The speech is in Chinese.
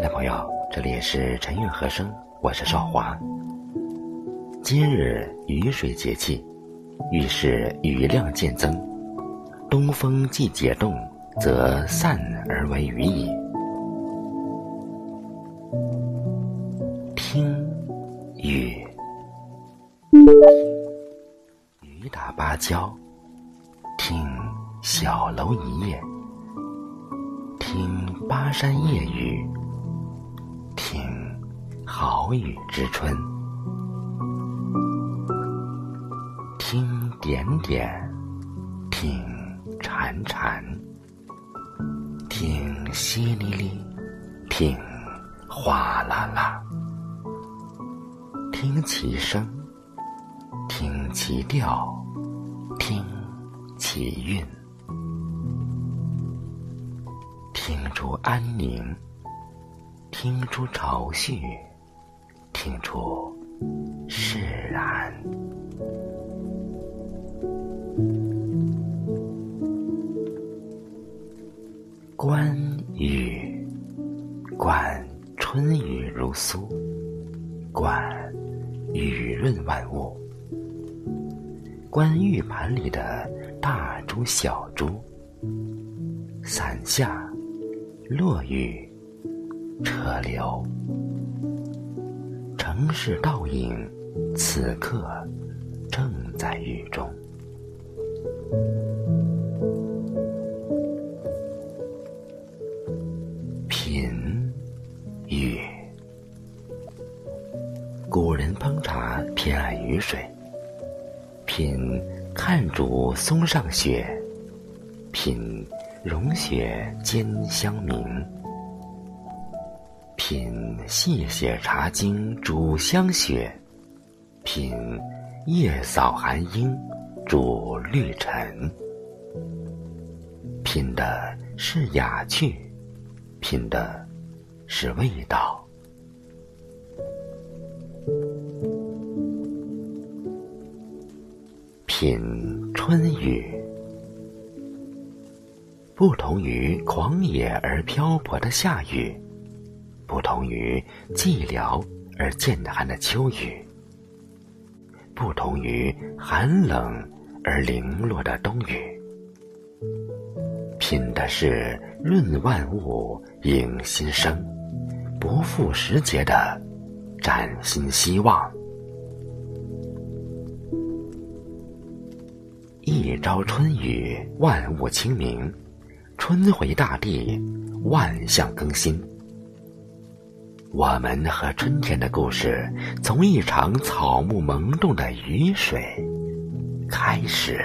爱的朋友，这里是陈韵和声，我是少华。今日雨水节气，预示雨量渐增，东风既解冻，则散而为雨矣。听雨，雨打芭蕉，听小楼一夜，听巴山夜雨。好雨之春，听点点，听潺潺，听淅沥沥，听哗啦啦，听其声，听其调，听其韵，听出安宁。听出潮绪，听出释然。观雨，观春雨如酥，观雨润万物。观玉盘里的大珠小珠，伞下落雨。车流，城市倒影，此刻正在雨中。品雨，古人烹茶偏爱雨水。品看竹松上雪，品融雪兼香茗。品细写《茶经》煮香雪，品夜扫寒英煮绿尘。品的是雅趣，品的是味道。品春雨，不同于狂野而漂泊的夏雨。不同于寂寥而渐寒的秋雨，不同于寒冷而零落的冬雨，品的是润万物、迎新生、不负时节的崭新希望。一朝春雨，万物清明；春回大地，万象更新。我们和春天的故事，从一场草木萌动的雨水开始。